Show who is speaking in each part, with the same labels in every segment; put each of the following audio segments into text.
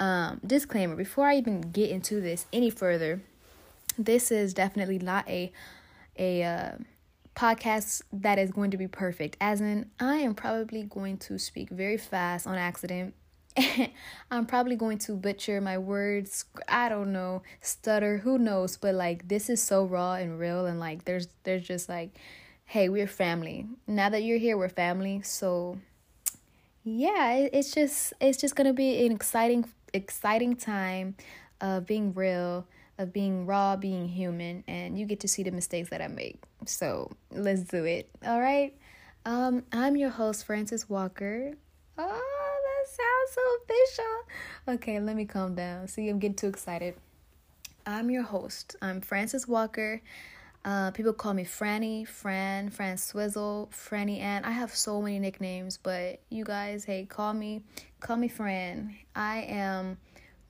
Speaker 1: Um, disclaimer before I even get into this any further, this is definitely not a a uh, podcast that is going to be perfect. As in, I am probably going to speak very fast on accident. I'm probably going to butcher my words. I don't know, stutter, who knows, but like this is so raw and real and like there's there's just like hey, we're family. Now that you're here, we're family. So yeah, it, it's just it's just going to be an exciting exciting time of being real, of being raw, being human, and you get to see the mistakes that I make. So let's do it. All right. Um, I'm your host, Frances Walker. Oh, that sounds so official. Okay, let me calm down. See, I'm getting too excited. I'm your host. I'm Frances Walker. Uh, people call me Franny, Fran, Fran Swizzle, Franny Ann. I have so many nicknames, but you guys, hey, call me, call me Fran. I am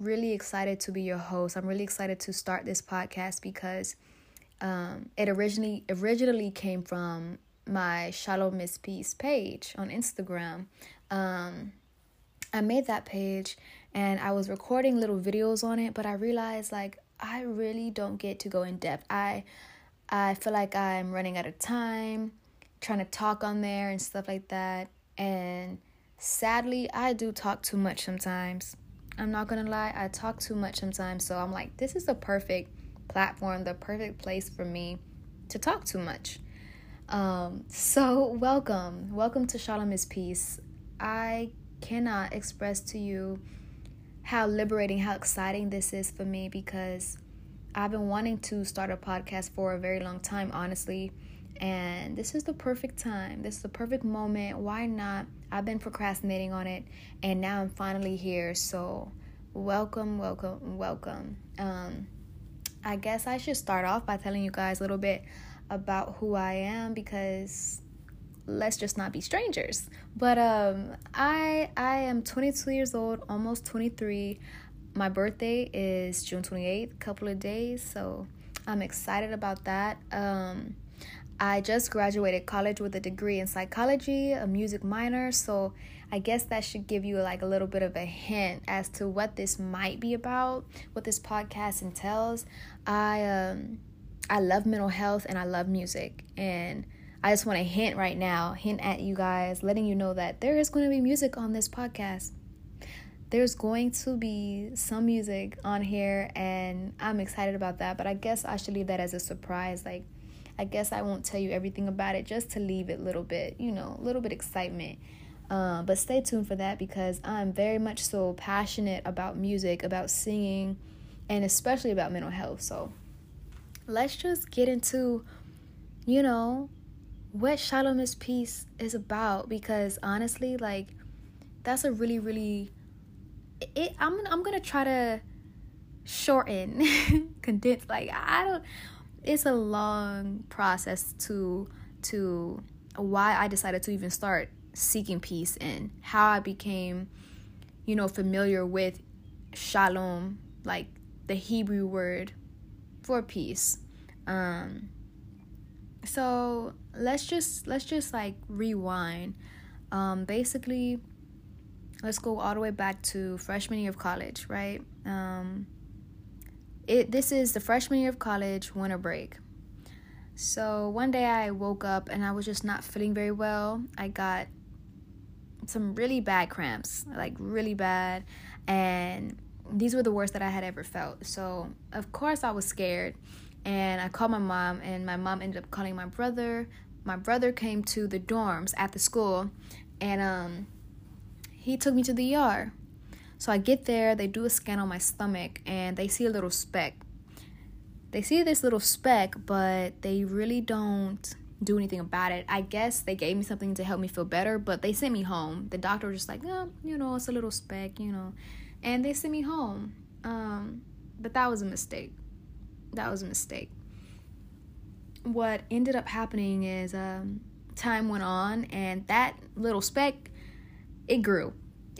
Speaker 1: really excited to be your host. I'm really excited to start this podcast because um, it originally originally came from my Shalom is Peace page on Instagram. Um, I made that page and I was recording little videos on it, but I realized like I really don't get to go in depth. I I feel like I'm running out of time trying to talk on there and stuff like that. And sadly, I do talk too much sometimes. I'm not gonna lie, I talk too much sometimes. So I'm like, this is the perfect platform, the perfect place for me to talk too much. Um, so welcome, welcome to Shalom is Peace. I cannot express to you how liberating, how exciting this is for me because I've been wanting to start a podcast for a very long time, honestly. And this is the perfect time. This is the perfect moment. Why not? I've been procrastinating on it and now I'm finally here. So, welcome, welcome, welcome. Um I guess I should start off by telling you guys a little bit about who I am because let's just not be strangers. But um I I am 22 years old, almost 23 my birthday is June 28th, couple of days, so I'm excited about that. Um, I just graduated college with a degree in psychology, a music minor, so I guess that should give you like a little bit of a hint as to what this might be about, what this podcast entails. I um I love mental health and I love music and I just want to hint right now, hint at you guys, letting you know that there is going to be music on this podcast there's going to be some music on here and I'm excited about that, but I guess I should leave that as a surprise. Like I guess I won't tell you everything about it just to leave it a little bit, you know, a little bit excitement. Uh, but stay tuned for that because I'm very much so passionate about music, about singing, and especially about mental health. So let's just get into, you know, what Shalom is Peace is about because honestly, like, that's a really, really it I'm I'm gonna try to shorten, condense. Like I don't. It's a long process to to why I decided to even start seeking peace and how I became, you know, familiar with shalom, like the Hebrew word for peace. Um so let's just let's just like rewind. Um basically let's go all the way back to freshman year of college, right? Um, it this is the freshman year of college winter break. So one day I woke up and I was just not feeling very well. I got some really bad cramps, like really bad, and these were the worst that I had ever felt. So of course I was scared, and I called my mom, and my mom ended up calling my brother. My brother came to the dorms at the school, and um he took me to the ER. So I get there, they do a scan on my stomach, and they see a little speck. They see this little speck, but they really don't do anything about it. I guess they gave me something to help me feel better, but they sent me home. The doctor was just like, oh, you know, it's a little speck, you know, and they sent me home. Um, but that was a mistake. That was a mistake. What ended up happening is um, time went on, and that little speck it grew.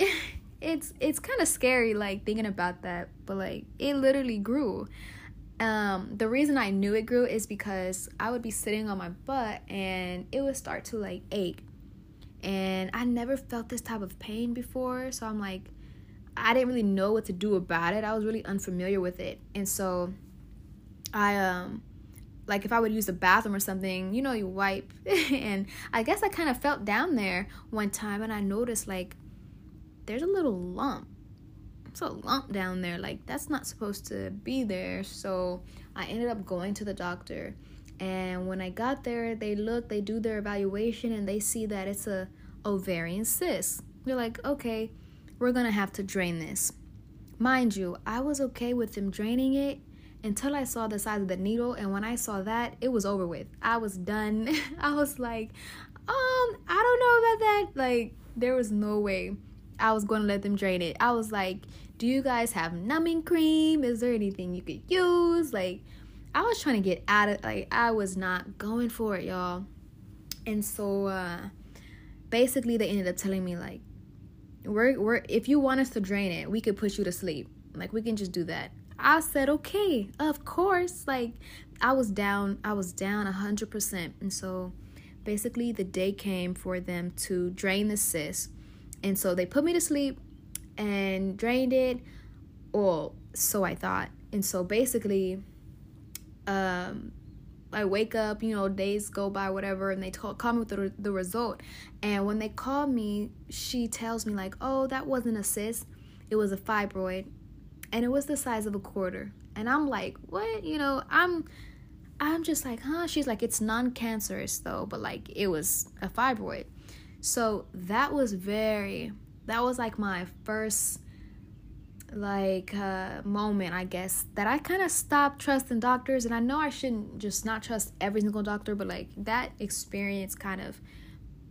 Speaker 1: it's it's kind of scary like thinking about that, but like it literally grew. Um, the reason I knew it grew is because I would be sitting on my butt and it would start to like ache. And I never felt this type of pain before, so I'm like, I didn't really know what to do about it. I was really unfamiliar with it. And so I um like if I would use the bathroom or something, you know, you wipe. and I guess I kind of felt down there one time and I noticed like there's a little lump. It's a lump down there. Like that's not supposed to be there. So I ended up going to the doctor. And when I got there, they look, they do their evaluation and they see that it's a ovarian cyst. They're like, "Okay, we're going to have to drain this." Mind you, I was okay with them draining it until I saw the size of the needle. And when I saw that, it was over with. I was done. I was like, um, I don't know about that. Like, there was no way I was going to let them drain it. I was like, do you guys have numbing cream? Is there anything you could use? Like, I was trying to get out of like I was not going for it, y'all. And so uh basically they ended up telling me like we're we're if you want us to drain it, we could put you to sleep. Like we can just do that. I said, okay, of course. Like, I was down, I was down a 100%. And so basically, the day came for them to drain the cyst. And so they put me to sleep and drained it. Or so I thought. And so basically, um, I wake up, you know, days go by, whatever, and they talk, call me with the, the result. And when they call me, she tells me, like, oh, that wasn't a cyst, it was a fibroid and it was the size of a quarter. And I'm like, what? You know, I'm I'm just like, huh? She's like, it's non-cancerous though, but like it was a fibroid. So that was very that was like my first like uh moment I guess that I kind of stopped trusting doctors and I know I shouldn't just not trust every single doctor but like that experience kind of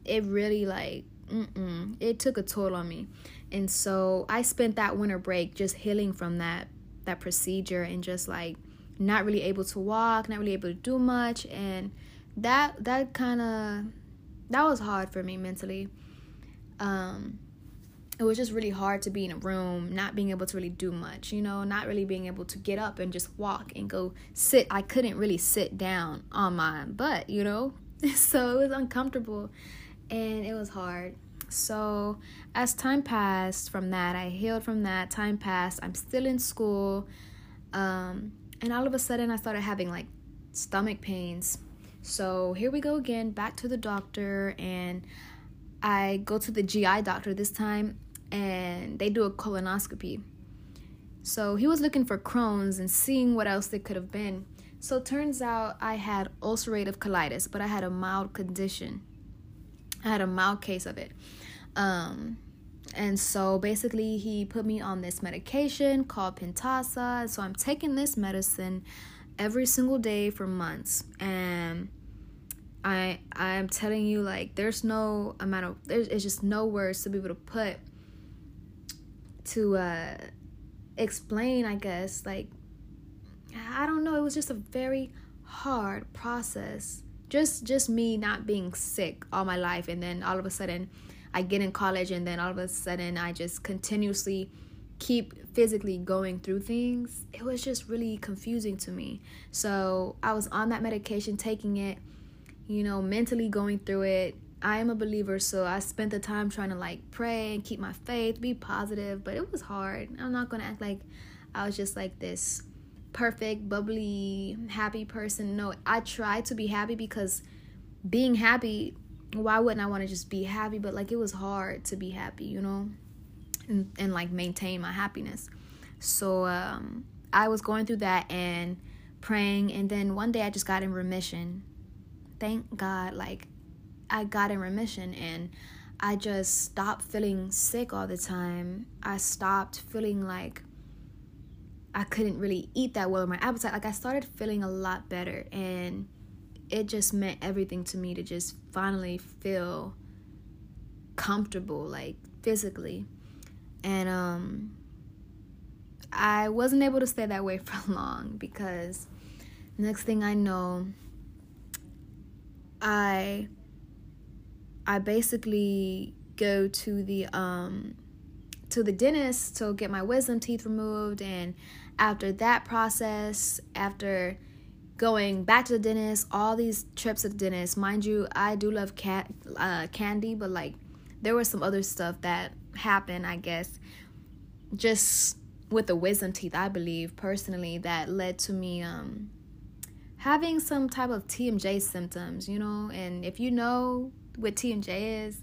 Speaker 1: it really like mm-mm, it took a toll on me and so I spent that winter break just healing from that that procedure and just like not really able to walk, not really able to do much and that that kind of that was hard for me mentally. Um it was just really hard to be in a room, not being able to really do much, you know, not really being able to get up and just walk and go sit. I couldn't really sit down on my butt, you know? So it was uncomfortable and it was hard. So, as time passed from that, I healed from that. Time passed. I'm still in school. Um, and all of a sudden, I started having like stomach pains. So, here we go again, back to the doctor. And I go to the GI doctor this time, and they do a colonoscopy. So, he was looking for Crohn's and seeing what else they could have been. So, turns out I had ulcerative colitis, but I had a mild condition. I had a mild case of it. Um, and so basically, he put me on this medication called Pentasa. So I'm taking this medicine every single day for months. And I I'm telling you, like, there's no amount of there's it's just no words to be able to put to uh explain, I guess. Like I don't know, it was just a very hard process just just me not being sick all my life and then all of a sudden I get in college and then all of a sudden I just continuously keep physically going through things. It was just really confusing to me. So, I was on that medication taking it, you know, mentally going through it. I am a believer, so I spent the time trying to like pray and keep my faith, be positive, but it was hard. I'm not going to act like I was just like this perfect, bubbly, happy person. No, I tried to be happy because being happy, why wouldn't I want to just be happy? But like it was hard to be happy, you know, and, and like maintain my happiness. So um, I was going through that and praying, and then one day I just got in remission. Thank God, like I got in remission and I just stopped feeling sick all the time. I stopped feeling like I couldn't really eat that well. In my appetite, like I started feeling a lot better, and it just meant everything to me to just finally feel comfortable, like physically. And um, I wasn't able to stay that way for long because next thing I know, I I basically go to the um to the dentist to get my wisdom teeth removed and after that process after going back to the dentist all these trips to the dentist mind you i do love cat uh, candy but like there was some other stuff that happened i guess just with the wisdom teeth, I believe personally that led to me um having some type of TMJ symptoms, you know, and if you know what TMJ is,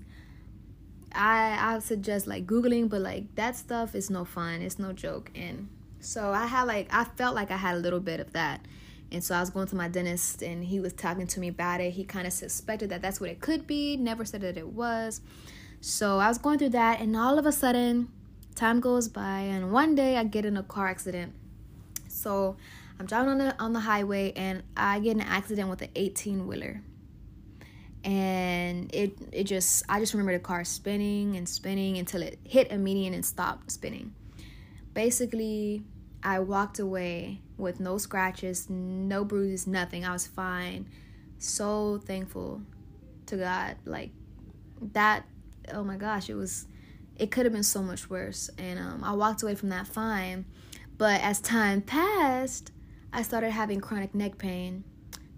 Speaker 1: I I suggest like googling, but like that stuff is no fun. It's no joke. And so I had like I felt like I had a little bit of that. And so I was going to my dentist and he was talking to me about it. He kind of suspected that that's what it could be, never said that it was. So I was going through that and all of a sudden time goes by and one day I get in a car accident. So I'm driving on the on the highway and I get in an accident with an 18 wheeler. And it it just I just remember the car spinning and spinning until it hit a median and stopped spinning. Basically, I walked away with no scratches, no bruises, nothing. I was fine. So thankful to God. Like that oh my gosh, it was it could have been so much worse. And um, I walked away from that fine. But as time passed, I started having chronic neck pain.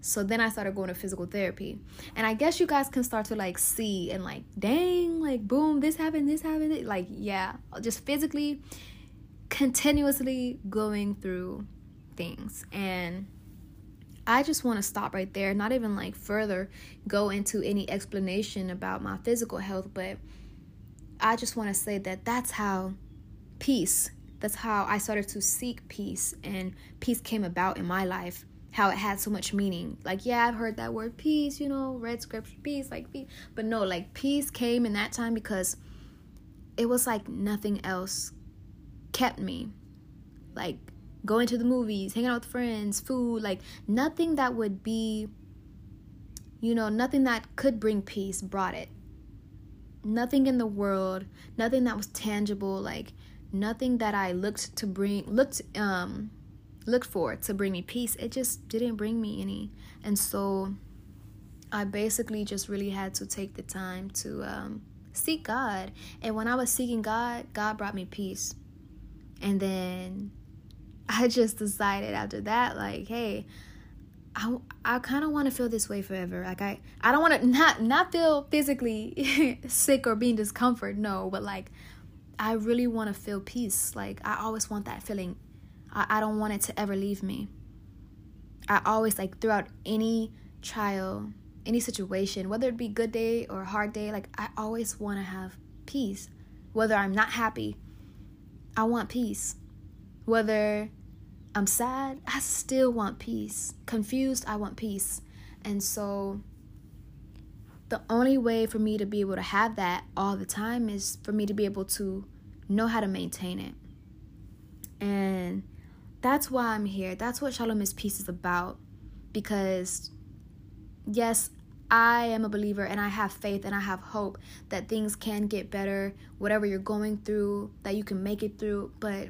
Speaker 1: So then I started going to physical therapy. And I guess you guys can start to like see and like, dang, like, boom, this happened, this happened. Like, yeah, just physically, continuously going through things. And I just want to stop right there, not even like further go into any explanation about my physical health, but I just want to say that that's how peace that's how I started to seek peace, and peace came about in my life. How it had so much meaning. Like, yeah, I've heard that word peace, you know, read scripture, peace, like peace. But no, like, peace came in that time because it was like nothing else kept me. Like, going to the movies, hanging out with friends, food, like, nothing that would be, you know, nothing that could bring peace brought it. Nothing in the world, nothing that was tangible, like, nothing that I looked to bring looked um looked for to bring me peace. It just didn't bring me any. And so I basically just really had to take the time to um seek God. And when I was seeking God, God brought me peace. And then I just decided after that like, hey, I, I kind of want to feel this way forever. Like I I don't want to not not feel physically sick or be in discomfort. No, but like I really want to feel peace. Like I always want that feeling. I, I don't want it to ever leave me. I always like throughout any trial, any situation, whether it be good day or hard day, like I always want to have peace. Whether I'm not happy, I want peace. Whether I'm sad, I still want peace. Confused, I want peace. And so the only way for me to be able to have that all the time is for me to be able to know how to maintain it. And that's why I'm here. That's what Shalom is Peace is about. Because, yes, I am a believer and I have faith and I have hope that things can get better, whatever you're going through, that you can make it through. But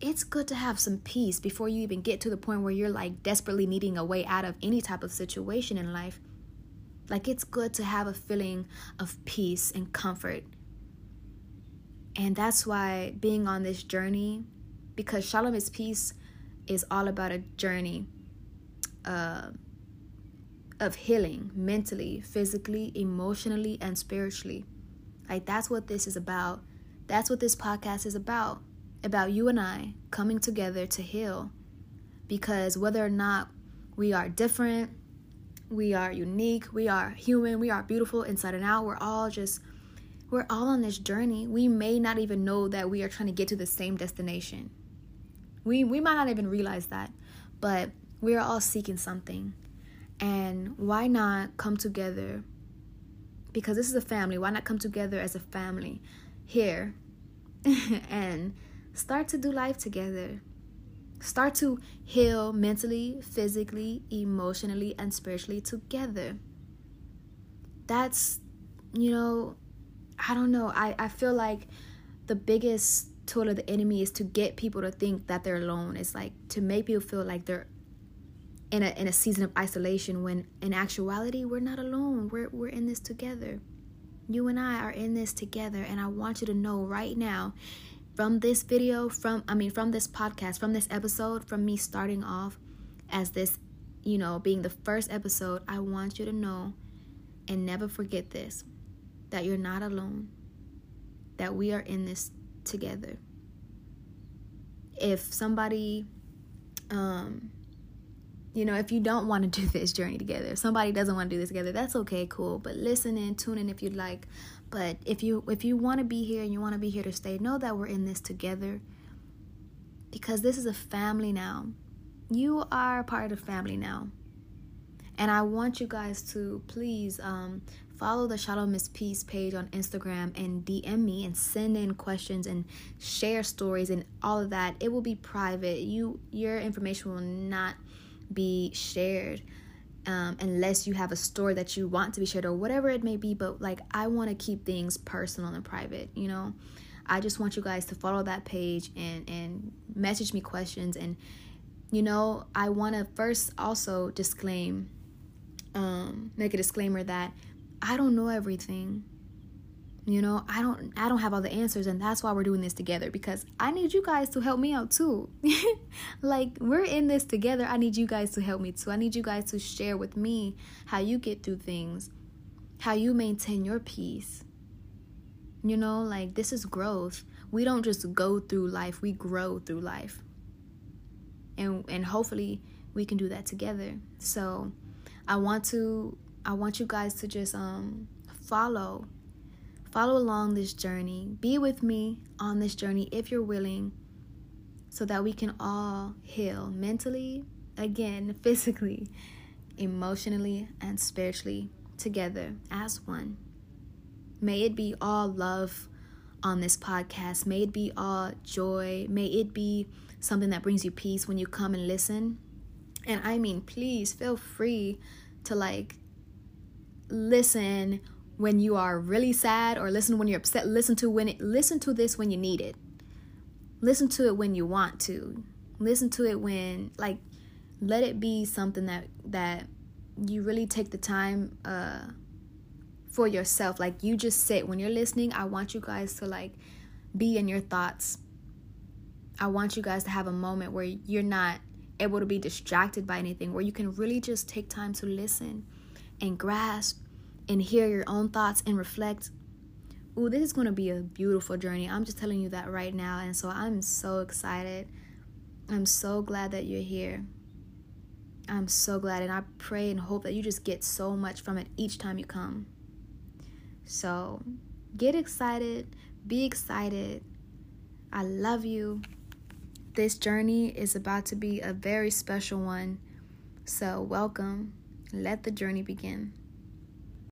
Speaker 1: it's good to have some peace before you even get to the point where you're like desperately needing a way out of any type of situation in life. Like it's good to have a feeling of peace and comfort. And that's why being on this journey, because Shalom is peace, is all about a journey uh, of healing mentally, physically, emotionally, and spiritually. Like that's what this is about. That's what this podcast is about. About you and I coming together to heal. Because whether or not we are different, we are unique, we are human, we are beautiful inside and out. We're all just, we're all on this journey. We may not even know that we are trying to get to the same destination. We, we might not even realize that, but we are all seeking something. And why not come together? Because this is a family. Why not come together as a family here and start to do life together? Start to heal mentally, physically, emotionally, and spiritually together. That's, you know, I don't know. I, I feel like the biggest tool of the enemy is to get people to think that they're alone. It's like to make people feel like they're in a in a season of isolation when in actuality we're not alone. We're we're in this together. You and I are in this together and I want you to know right now from this video, from I mean from this podcast, from this episode, from me starting off as this, you know, being the first episode, I want you to know and never forget this that you're not alone. That we are in this together. if somebody um you know, if you don't want to do this journey together, if somebody doesn't want to do this together, that's okay, cool. But listen and tune in if you'd like. But if you if you want to be here and you want to be here to stay, know that we're in this together. Because this is a family now. You are part of family now. And I want you guys to please um, follow the Shalom is Peace page on Instagram and DM me and send in questions and share stories and all of that. It will be private. You your information will not be shared um, unless you have a story that you want to be shared or whatever it may be. But like I want to keep things personal and private. You know, I just want you guys to follow that page and and message me questions and you know I want to first also disclaim um, make a disclaimer that I don't know everything. You know, I don't I don't have all the answers and that's why we're doing this together because I need you guys to help me out too. like we're in this together. I need you guys to help me too. I need you guys to share with me how you get through things, how you maintain your peace. You know, like this is growth. We don't just go through life, we grow through life. And and hopefully we can do that together. So, I want to I want you guys to just um follow follow along this journey. Be with me on this journey if you're willing so that we can all heal mentally, again, physically, emotionally, and spiritually together as one. May it be all love on this podcast. May it be all joy. May it be something that brings you peace when you come and listen. And I mean, please feel free to like listen when you are really sad or listen when you're upset. Listen to when it listen to this when you need it. Listen to it when you want to. Listen to it when like let it be something that that you really take the time uh for yourself. Like you just sit when you're listening, I want you guys to like be in your thoughts. I want you guys to have a moment where you're not able to be distracted by anything, where you can really just take time to listen and grasp and hear your own thoughts and reflect. Ooh, this is going to be a beautiful journey. I'm just telling you that right now. And so I'm so excited. I'm so glad that you're here. I'm so glad. And I pray and hope that you just get so much from it each time you come. So get excited. Be excited. I love you. This journey is about to be a very special one. So, welcome. Let the journey begin.